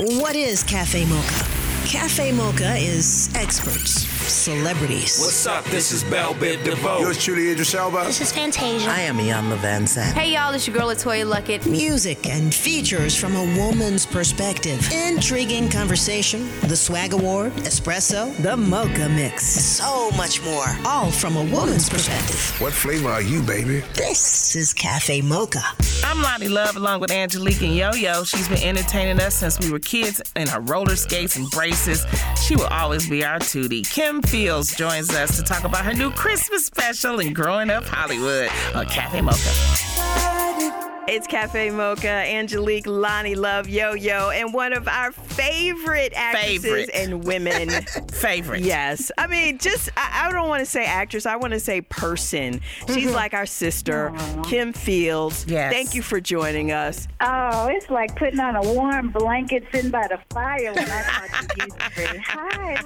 What is Cafe Mocha? Cafe Mocha is experts, celebrities. What's up? This is Bell Biv DeVoe. Yours truly, Idris Elba. This is Fantasia. I am Iyanla Vanzant. Hey y'all, it's your girl LeToya Luckett. Music and features from a woman's perspective. Intriguing conversation, the Swag Award, Espresso, the Mocha Mix. So much more. All from a woman's perspective. What flavor are you, baby? This is Cafe Mocha. I'm Loni Love along with Angelique and Yo Yo. She's been entertaining us since we were kids in her roller skates and She will always be our Tootie. Kim Fields joins us to talk about her new Christmas special and growing up Hollywood uh, on Cafe Mocha. It's Cafe Mocha, Angelique, Loni Love, Yo Yo, and one of our favorite actresses Favorite. and women. Favorite. yes. I mean, just, I, I don't want to say actress, I want to say person. She's mm-hmm. like our sister, Kim Fields. Yes. Thank you for joining us. Oh, it's like putting on a warm blanket sitting by the fire when I talk to you. three. Hi,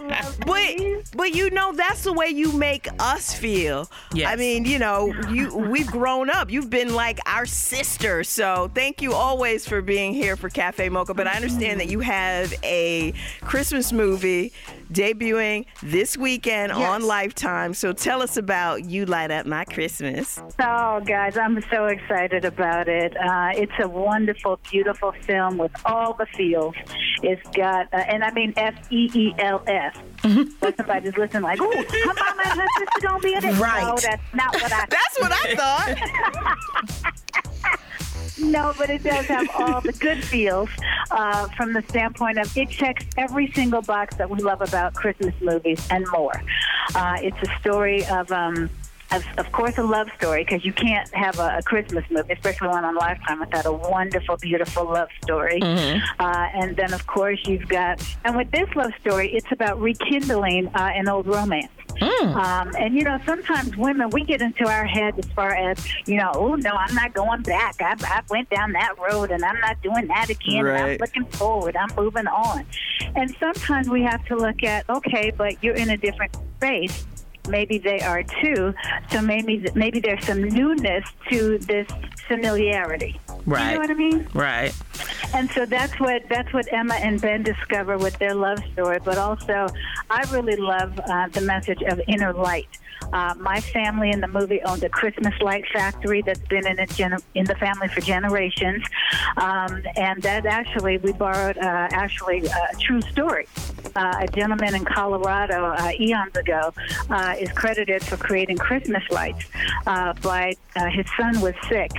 But, lovely. but you know that's the way you make us feel. Yes. I mean, you know, you we've grown up. You've been like our sister. So thank you always for being here for Cafe Mocha. But I understand that you have a Christmas movie debuting this weekend on Lifetime. So tell us about You Light Up My Christmas. Oh, guys, I'm so excited about it. Uh, it's a wonderful, beautiful film with all the feels. It's got, uh, and I mean F E E L S. But somebody's listening like, oh, her mama and her sister gonna be in it. Right. No, that's not what I. That's what I thought. No, but it does have all the good feels uh, from the standpoint of it checks every single box that we love about Christmas movies and more. Uh, it's a story of. Um, of, of course, a love story because you can't have a, a Christmas movie, especially one on Lifetime, without a wonderful, beautiful love story. Uh, and then, of course, you've got, and with this love story, it's about rekindling uh, an old romance. Um, and you know, sometimes women we get into our head as far as you know, oh no, I'm not going back. I, I went down that road, and I'm not doing that again. And I'm looking forward. I'm moving on. And sometimes we have to look at okay, but you're in a different space. Maybe they are too. So maybe maybe there's some newness to this familiarity. You Right. know what I mean? Right. And so that's what that's what Emma and Ben discover with their love story. But also, I really love uh, the message of inner light. Uh, my family in the movie owned a Christmas light factory that's been in, a gen- in the family for generations, um, and that actually we borrowed uh, actually a true story. Uh, a gentleman in Colorado uh, eons ago uh, is credited for creating Christmas lights. Uh, by uh, his son was sick.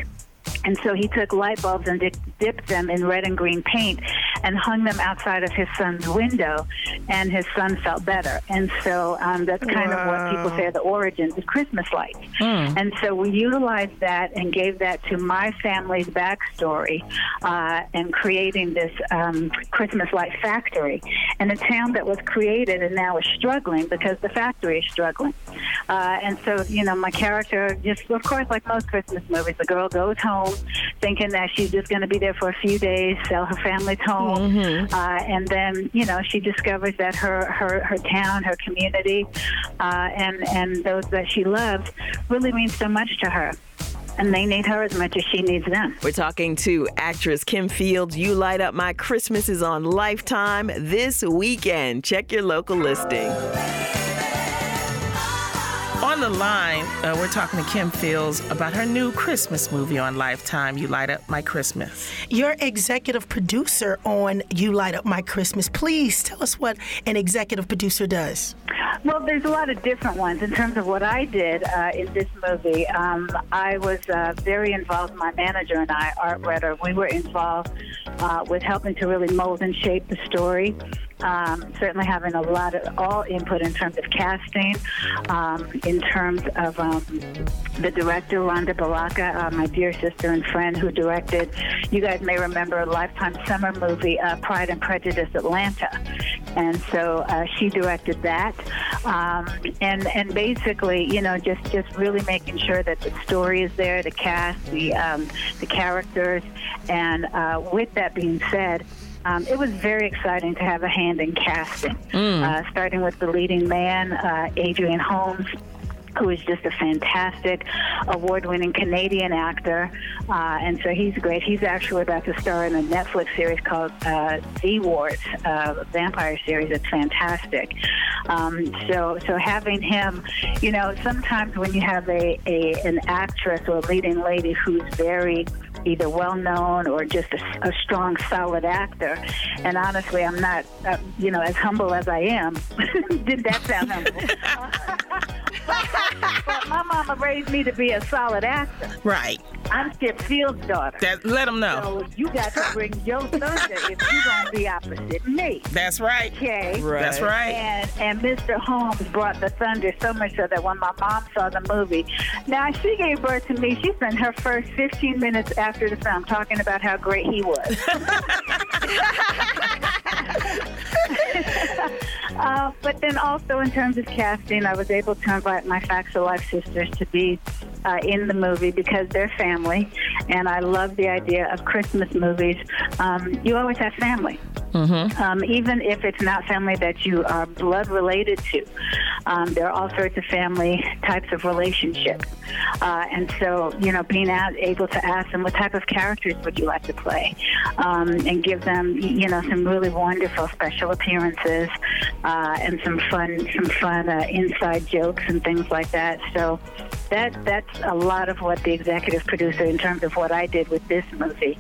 And so he took light bulbs and dipped them in red and green paint and hung them outside of his son's window, and his son felt better. And so um, that's kind of what people say are the origins of Christmas lights. And so we utilized that and gave that to my family's backstory uh, and creating this um, Christmas light factory in a town that was created and now is struggling because the factory is struggling. Uh, and so, you know, my character just, of course, like most Christmas movies, the girl goes home thinking that she's just going to be there for a few days, sell her family's home, uh, and then, you know, she discovers that her her, her town, her community, uh, and and those that she loves really mean so much to her. And they need her as much as she needs them. We're talking to actress Kim Fields. You Light Up My Christmas is on Lifetime this weekend. Check your local listing. On the line, uh, we're talking to Kim Fields about her new Christmas movie on Lifetime, You Light Up My Christmas. You're executive producer on You Light Up My Christmas. Please tell us what an executive producer does. Well, there's a lot of different ones in terms of what I did uh, in this movie. Um, I was uh, very involved. My manager and I, Art Redder, we were involved uh, with helping to really mold and shape the story. Um, certainly having a lot of all input in terms of casting, um, in terms of um, the director Rhonda Baraka, uh, my dear sister and friend who directed. You guys may remember a Lifetime summer movie, uh, Pride and Prejudice Atlanta, and so uh, she directed that. Um, and and basically, you know, just just really making sure that the story is there, the cast, the um, the characters, and uh, with that being said. Um, it was very exciting to have a hand in casting, uh, starting with the leading man, uh, Adrian Holmes, who is just a fantastic award-winning Canadian actor, uh, and so he's great. He's actually about to star in a Netflix series called uh, V Wars, uh, vampire series. It's fantastic. Um, so, so having him, you know, sometimes when you have a, a an actress or a leading lady who's very either well known or just a, a, strong, solid actor. And honestly, I'm not, uh, you know, as humble as I am. Did that sound humble? but my mama raised me to be a solid actor. Right. I'm Chip Fields' daughter. That, let them know. So you got to bring your thunder if you're going to be opposite me. That's right. Okay. Right. That's right. And, and Mr. Holmes brought the thunder so much so that when my mom saw the movie, now she gave birth to me. She spent her first 15 minutes after the film talking about how great he was. uh, but then also in terms of casting, I was able to invite my Facts of Life sisters to be uh, in the movie because they're family, and I love the idea of Christmas movies. Um, you always have family. Mm-hmm. Um, even if it's not family that you are blood related to, um, there are all sorts of family types of relationships. Uh, and so, you know, being able to ask them what type of characters would you like to play, um, and give them, you know, some really wonderful special appearances uh, and some fun, some fun uh, inside jokes and things like that. So that that's a lot of what the executive producer, in terms of what I did with this movie,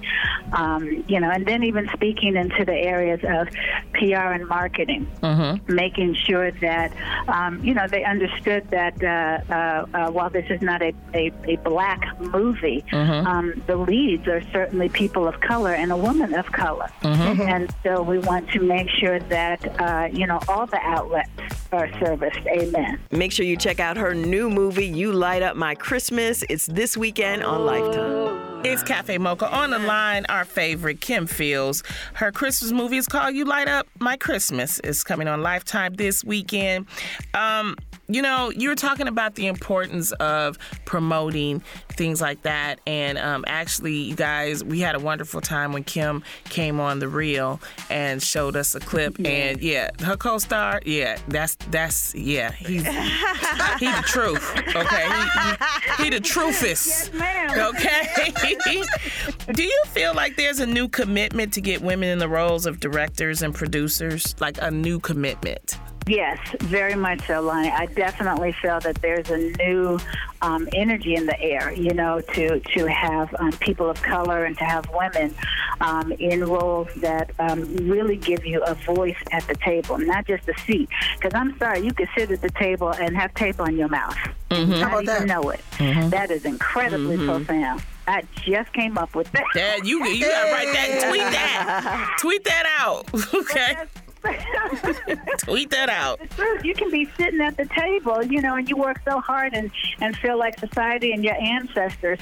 um, you know, and then even speaking into the areas of PR and marketing, mm-hmm. making sure that um, you know they understood that uh, uh, uh, while this is not a, a, a black movie, mm-hmm. um, the leads are certainly people of color and a woman of color, mm-hmm. and so we want to make sure that uh, you know all the outlets are serviced. Amen. Make sure you check out her new movie, You Light Up My Christmas. It's this weekend on Lifetime. It's Cafe Mocha. On the line, our favorite, Kim Fields. Her Christmas movie is called You Light Up My Christmas. It's coming on Lifetime this weekend. Um, you know, you were talking about the importance of promoting things like that. And um, actually, you guys, we had a wonderful time when Kim came on the reel and showed us a clip. Yeah. And yeah, her co-star, yeah, that's that's yeah, he's he the truth. Okay, he, he, he the truthest. Yes, okay. Do you feel like there's a new commitment to get women in the roles of directors and producers, like a new commitment? Yes, very much so, Loni. I definitely feel that there's a new um, energy in the air, you know, to, to have um, people of color and to have women um, in roles that um, really give you a voice at the table, not just a seat. Because I'm sorry, you could sit at the table and have tape on your mouth. Mm-hmm. Not even that? know it. Mm-hmm. That is incredibly mm-hmm. profound. I just came up with that. Dad, you you gotta write that, tweet that, tweet that out, okay? Tweet that out. The truth. You can be sitting at the table, you know, and you work so hard and, and feel like society and your ancestors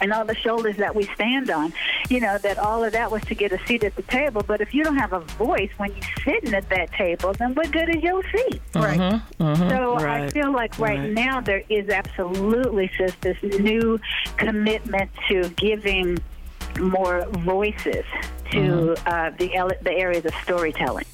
and all the shoulders that we stand on, you know, that all of that was to get a seat at the table. But if you don't have a voice when you're sitting at that table, then what good is your seat? Right. Mm-hmm, mm-hmm, so right. I feel like right, right, now there is absolutely just this new commitment to giving more voices to mm-hmm. uh, the the areas of storytelling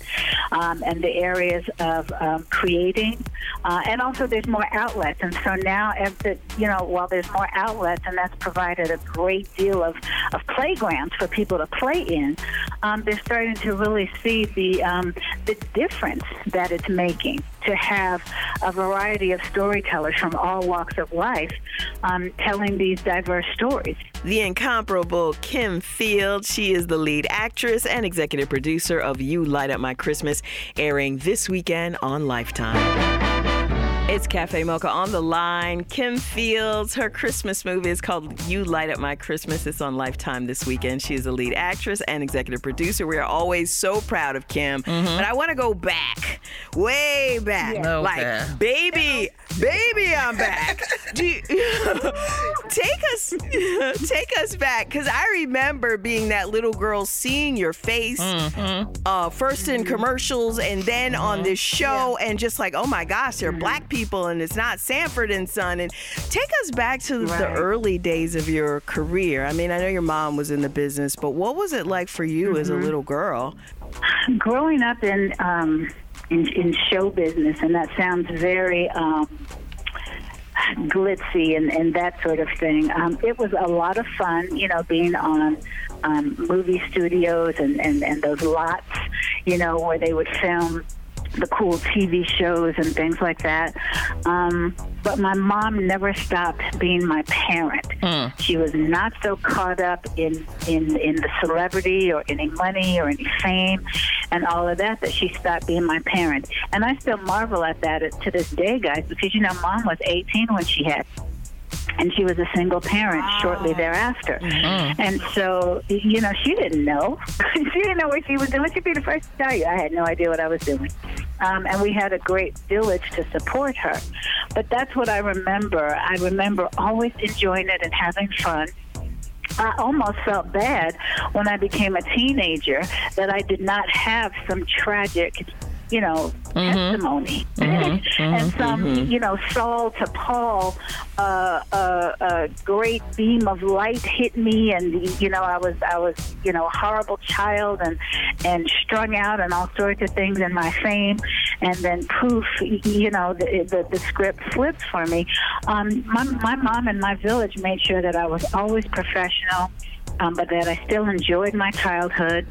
um, and the areas of um, creating, uh, and also there's more outlets. And so now, as the you know, while there's more outlets, and that's provided a great deal of, of playgrounds for people to play in, um, they're starting to really see the um, the difference that it's making to have a variety of storytellers from all walks of life um, telling these diverse stories. The incomparable Kim Field. She is the lead actress and executive producer of You Light Up My Christmas, airing this weekend on Lifetime. It's Cafe Mocha on the line. Kim Fields, her Christmas movie is called You Light Up My Christmas. It's on Lifetime this weekend. She is a lead actress and executive producer. We are always so proud of Kim. Mm-hmm. But I want to go back, way back. Yeah. Like, baby, baby, I'm back. You, take us, back, because I remember being that little girl, seeing your face mm-hmm. uh, first in commercials and then mm-hmm. on this show, yeah. and just like, oh my gosh, there are black people people and it's not Sanford and Son. And take us back to right. the early days of your career. I mean, I know your mom was in the business, but what was it like for you mm-hmm. as a mm-hmm. little girl? Growing up in, um, in, in show business, and that sounds very. Um, glitzy and, and that sort of thing. Um, it was a lot of fun, you know, being on um, movie studios and, and, and those lots, you know, where they would film the cool TV shows and things like that. Um, but my mom never stopped being my parent. Mm. She was not so caught up in, in, in the celebrity or any money or any fame and all of that that she stopped being my parent. And I still marvel at that to this day, guys, because, you know, mom was 18 when she had and she was a single parent shortly thereafter. Mm-hmm. And so, you know, she didn't know. she didn't know what she was doing. She'd be the first to tell you. I had no idea what I was doing. Um, and we had a great village to support her. But that's what I remember. I remember always enjoying it and having fun. I almost felt bad when I became a teenager that I did not have some tragic you know, testimony. and some, you know, Saul to Paul, uh, uh, a great beam of light hit me, and you know, I was, I was, you know, a horrible child and and strung out and all sorts of things in my fame, and then poof, you know, the the, the script flips for me. Um, my my mom and my village made sure that I was always professional, um, but that I still enjoyed my childhood.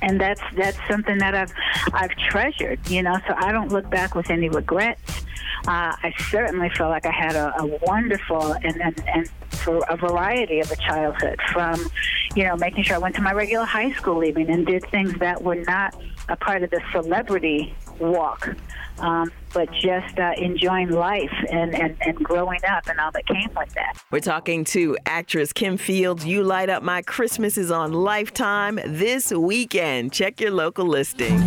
And that's that's something that I've I've treasured, you know. So I don't look back with any regrets. Uh, I certainly feel like I had a, a wonderful and, and and for a variety of a childhood, from you know making sure I went to my regular high school even and did things that were not a part of the celebrity walk. Um, but just uh, enjoying life and, and, and growing up and all that came with that. We're talking to actress Kim Fields. You Light Up My Christmas is on Lifetime this weekend. Check your local listing.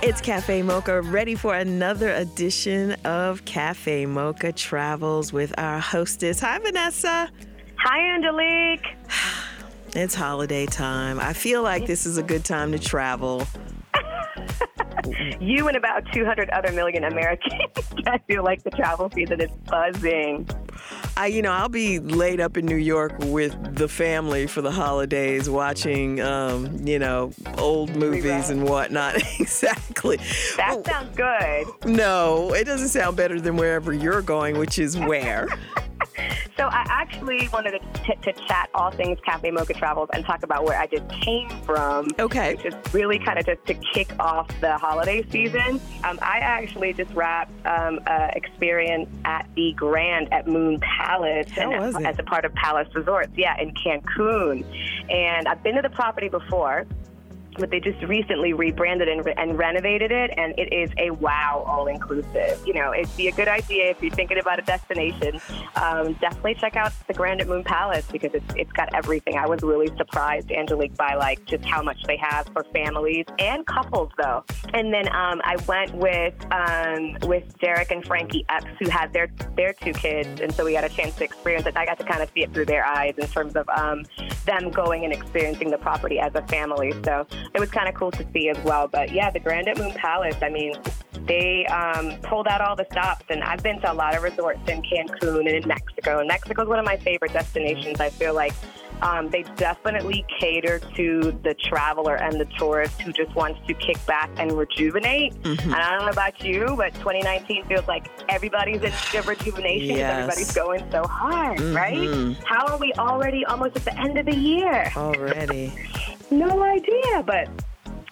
It's Cafe Mocha, ready for another edition of Cafe Mocha Travels with our hostess. Hi, Vanessa. Hi, Angelique. It's holiday time. I feel like this is a good time to travel. You and about 200 other million Americans. I feel like the travel season is buzzing. I, you know, I'll be laid up in New York with the family for the holidays, watching, um, you know, old movies and whatnot. exactly. That sounds good. No, it doesn't sound better than wherever you're going, which is where. So I actually wanted to, t- to chat all things Cafe Mocha Travels and talk about where I just came from. Okay. Which is really kind of just to kick off the holiday season. Um, I actually just wrapped um, a experience at the Grand at Moon Palace How and as a part of Palace Resorts, yeah, in Cancun. And I've been to the property before. But they just recently rebranded and, re- and renovated it, and it is a wow all inclusive. You know, it'd be a good idea if you're thinking about a destination. Um, definitely check out the Grand at Moon Palace because it's it's got everything. I was really surprised, Angelique, by like just how much they have for families and couples though. And then um, I went with um, with Derek and Frankie Epps, who had their their two kids, and so we got a chance to experience it. I got to kind of see it through their eyes in terms of um, them going and experiencing the property as a family. So it was kind of cool to see as well. But yeah, the Grand at Moon Palace. I mean, they um, pulled out all the stops, and I've been to a lot of resorts in Cancun and in Mexico. And Mexico is one of my favorite destinations. I feel like um, they definitely cater to the traveler and the tourist who just wants to kick back and rejuvenate. And I don't know about you, but 2019 feels like everybody's in of rejuvenation. Yes. Everybody's going so hard, right? How are we already almost at the end of the year? Already. No idea, but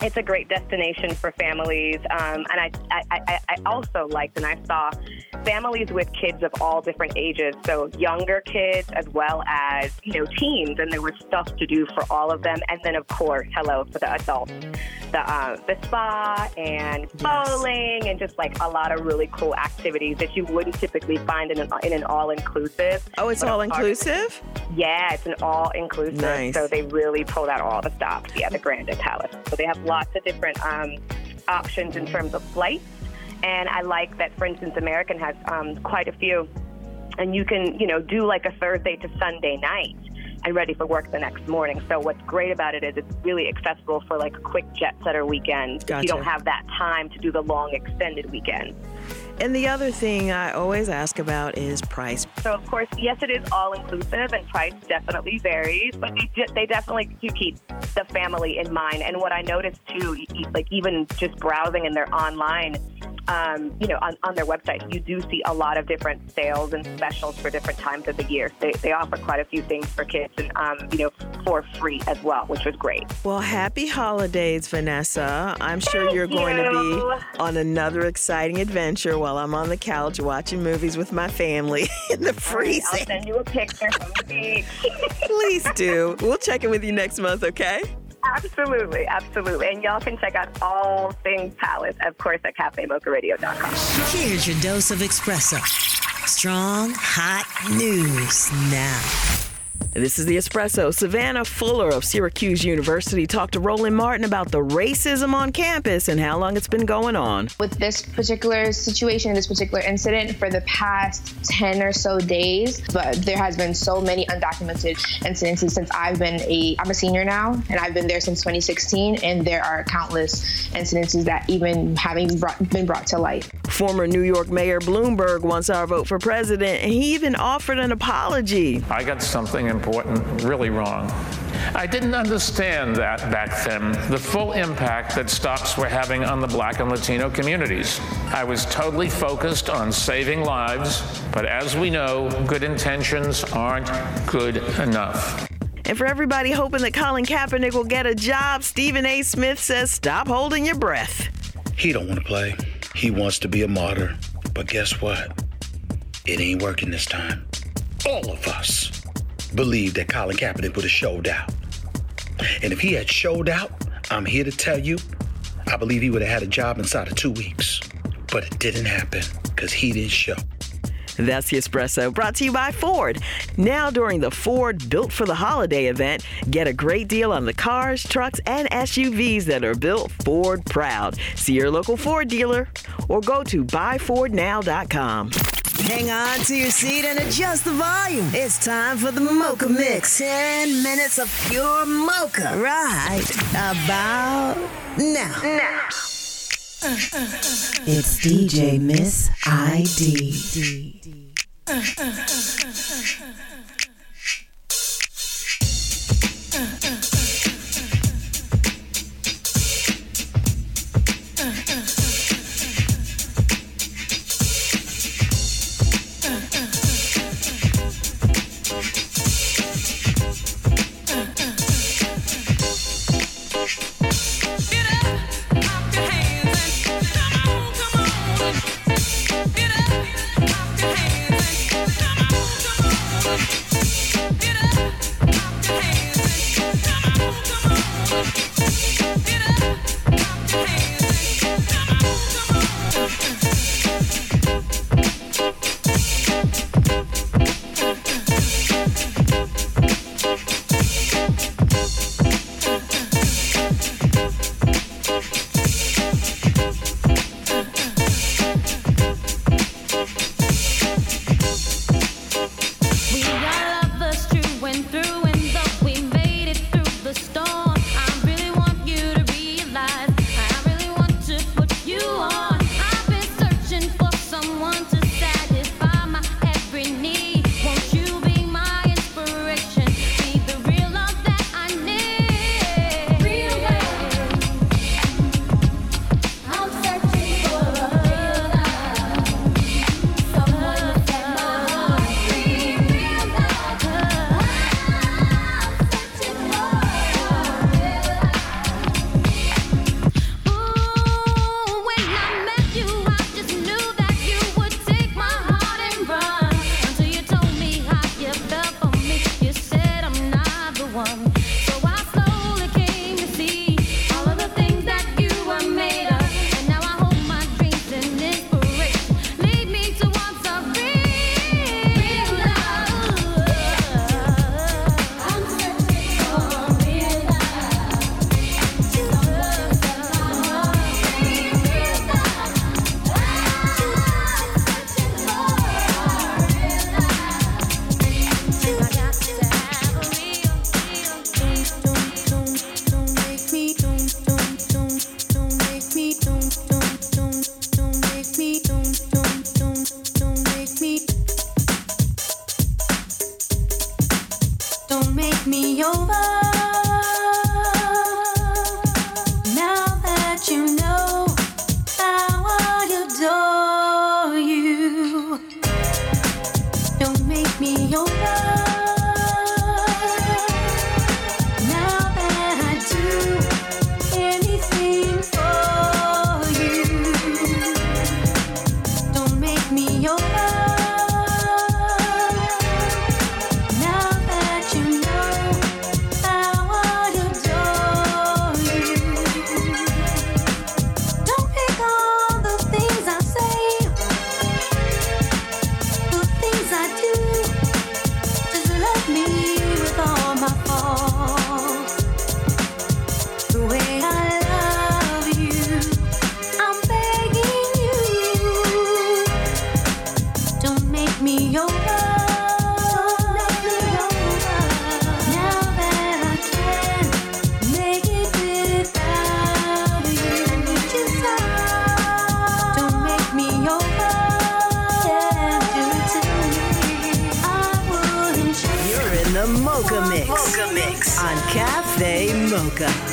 it's a great destination for families. Um, and I, I, I, I also liked, and I saw families with kids of all different ages, so younger kids as well as you know teens, and there was stuff to do for all of them. And then of course, hello for the adults, the uh, the spa and bowling, and just like a lot of really cool activities that you wouldn't typically find in an in an all inclusive. Oh, it's all inclusive? Yeah, it's an all inclusive. Nice. So they really pulled out all the stops. Yeah, the Grand Palace. So they have lots of different um, options in terms of flights. And I like that, for instance, American has um, quite a few. And you can, you know, do like a Thursday to Sunday night and ready for work the next morning. So what's great about it is it's really accessible for like a quick jet setter weekend. if Gotcha. You don't have that time to do the long extended weekend. And the other thing I always ask about is price. So of course, yes, it is all inclusive, and price definitely varies. But they, they definitely do keep the family in mind. And what I noticed too, like even just browsing in their online um, you know, on, on their website, you do see a lot of different sales and specials for different times of the year. They, they offer quite a few things for kids and, um, you know, for free as well, which was great. Well, happy holidays, Vanessa. I'm sure Thank you're going to be on another exciting adventure while I'm on the couch watching movies with my family in the freezing. I'll freezing. send you a picture from the beach. Please do. We'll check in with you next month, okay? Absolutely, absolutely. And y'all can check out all things Palace, of course, at CafeMochaRadio.com. Here's your dose of espresso. Strong, hot news now. This is the Espresso. Savannah Fuller of Syracuse University talked to Roland Martin about the racism on campus and how long it's been going on. with this particular situation, this particular incident, for the past 10 or so days. But there has been so many undocumented incidences since I've been a, I'm a senior now, and I've been there since 2016, and there are countless incidences that even having brought, been brought to light. Former New York Mayor Bloomberg wants our vote for president, and he even offered an apology. I got something important really wrong. I didn't understand that back then, the full impact that stops were having on the black and Latino communities. I was totally focused on saving lives, but as we know, good intentions aren't good enough. And for everybody hoping that Colin Kaepernick will get a job, Stephen A. Smith says, stop holding your breath. He don't want to play. He wants to be a martyr. But guess what? It ain't working this time. All of us believe that Colin Kaepernick would have showed out. And if he had showed out, I'm here to tell you, I believe he would have had a job inside of two weeks. But it didn't happen because he didn't show. That's the Espresso, brought to you by Ford. Now, during the Ford Built for the Holiday event, get a great deal on the cars, trucks, and SUVs that are built Ford proud. See your local Ford dealer or go to buyfordnow.com. Hang on to your seat and adjust the volume. It's time for the Mocha Mix. 10 minutes of pure mocha. Right about now. Now. It's DJ Miss ID. me over. Cafe Mocha.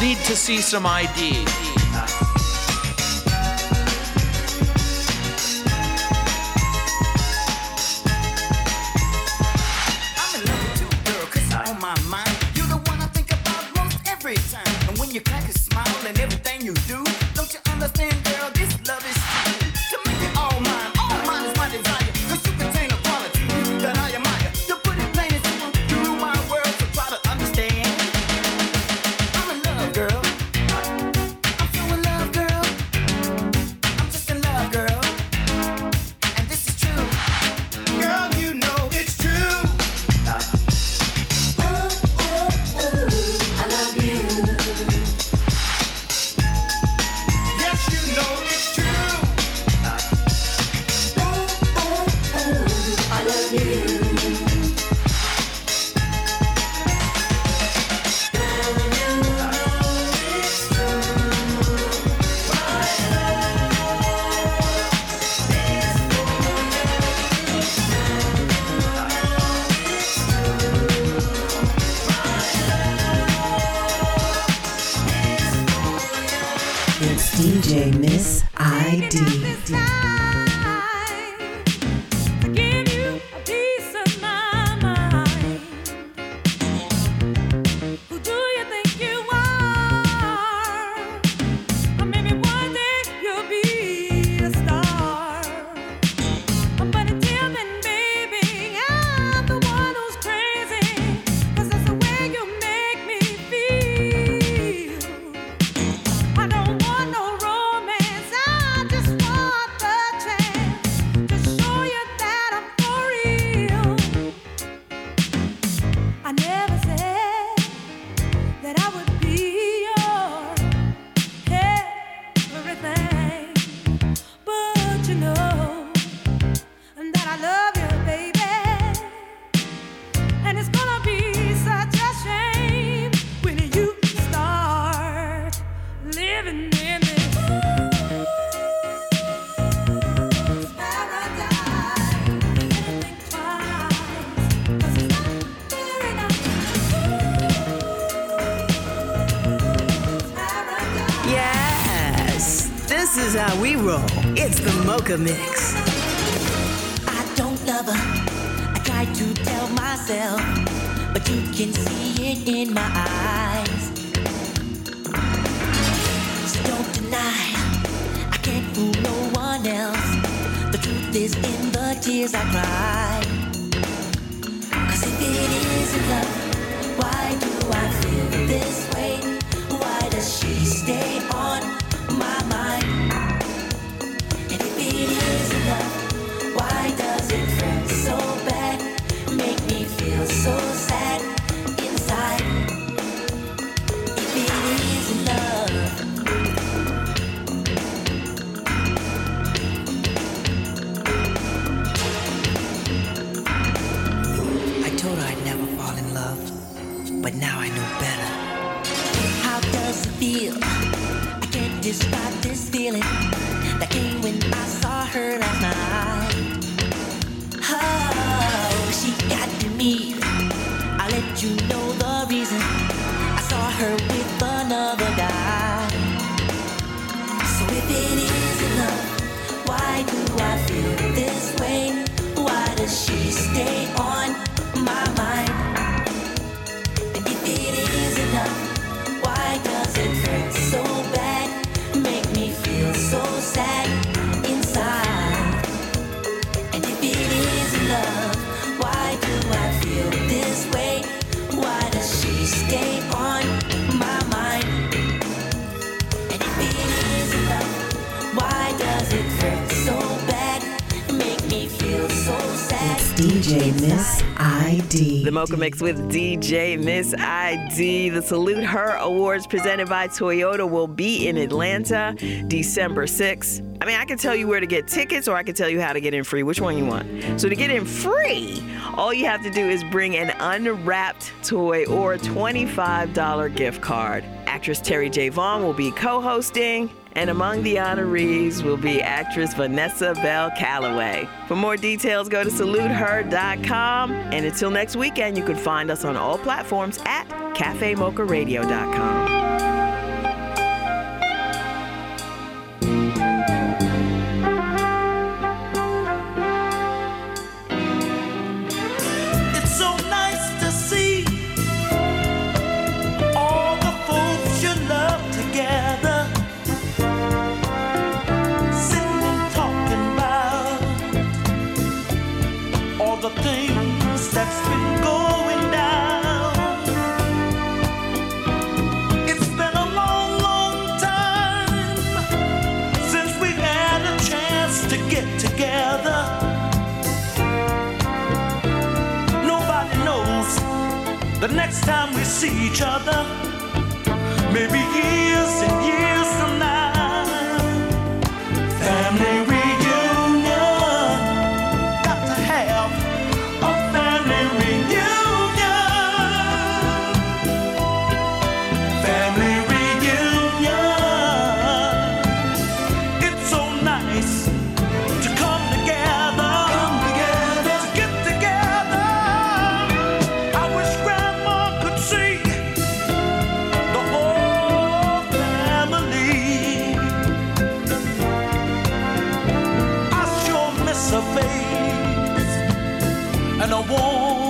To see some ID. Mocha Mix. I don't love her. I try to tell myself, but you can see it in my eyes. So don't deny, I can't fool no one else. The truth is in the tears I cry. Cause if it isn't love, why do I feel this way? Why does she stay on feel? I can't describe this DJ Miss ID. The Mocha Mix with DJ Miss ID. The Salute Her Awards presented by Toyota will be in Atlanta December 6th. I mean, I can tell you where to get tickets or I can tell you how to get in free. Which one you want? So to get in free, all you have to do is bring an unwrapped toy or a $25 gift card. Actress Terri J. Vaughn will be co-hosting. And among the honorees will be actress Vanessa Bell Calloway. For more details, go to saluteher.com. And until next weekend, you can find us on all platforms at cafemocharadio.com. the next time we see each other. Maybe and a warm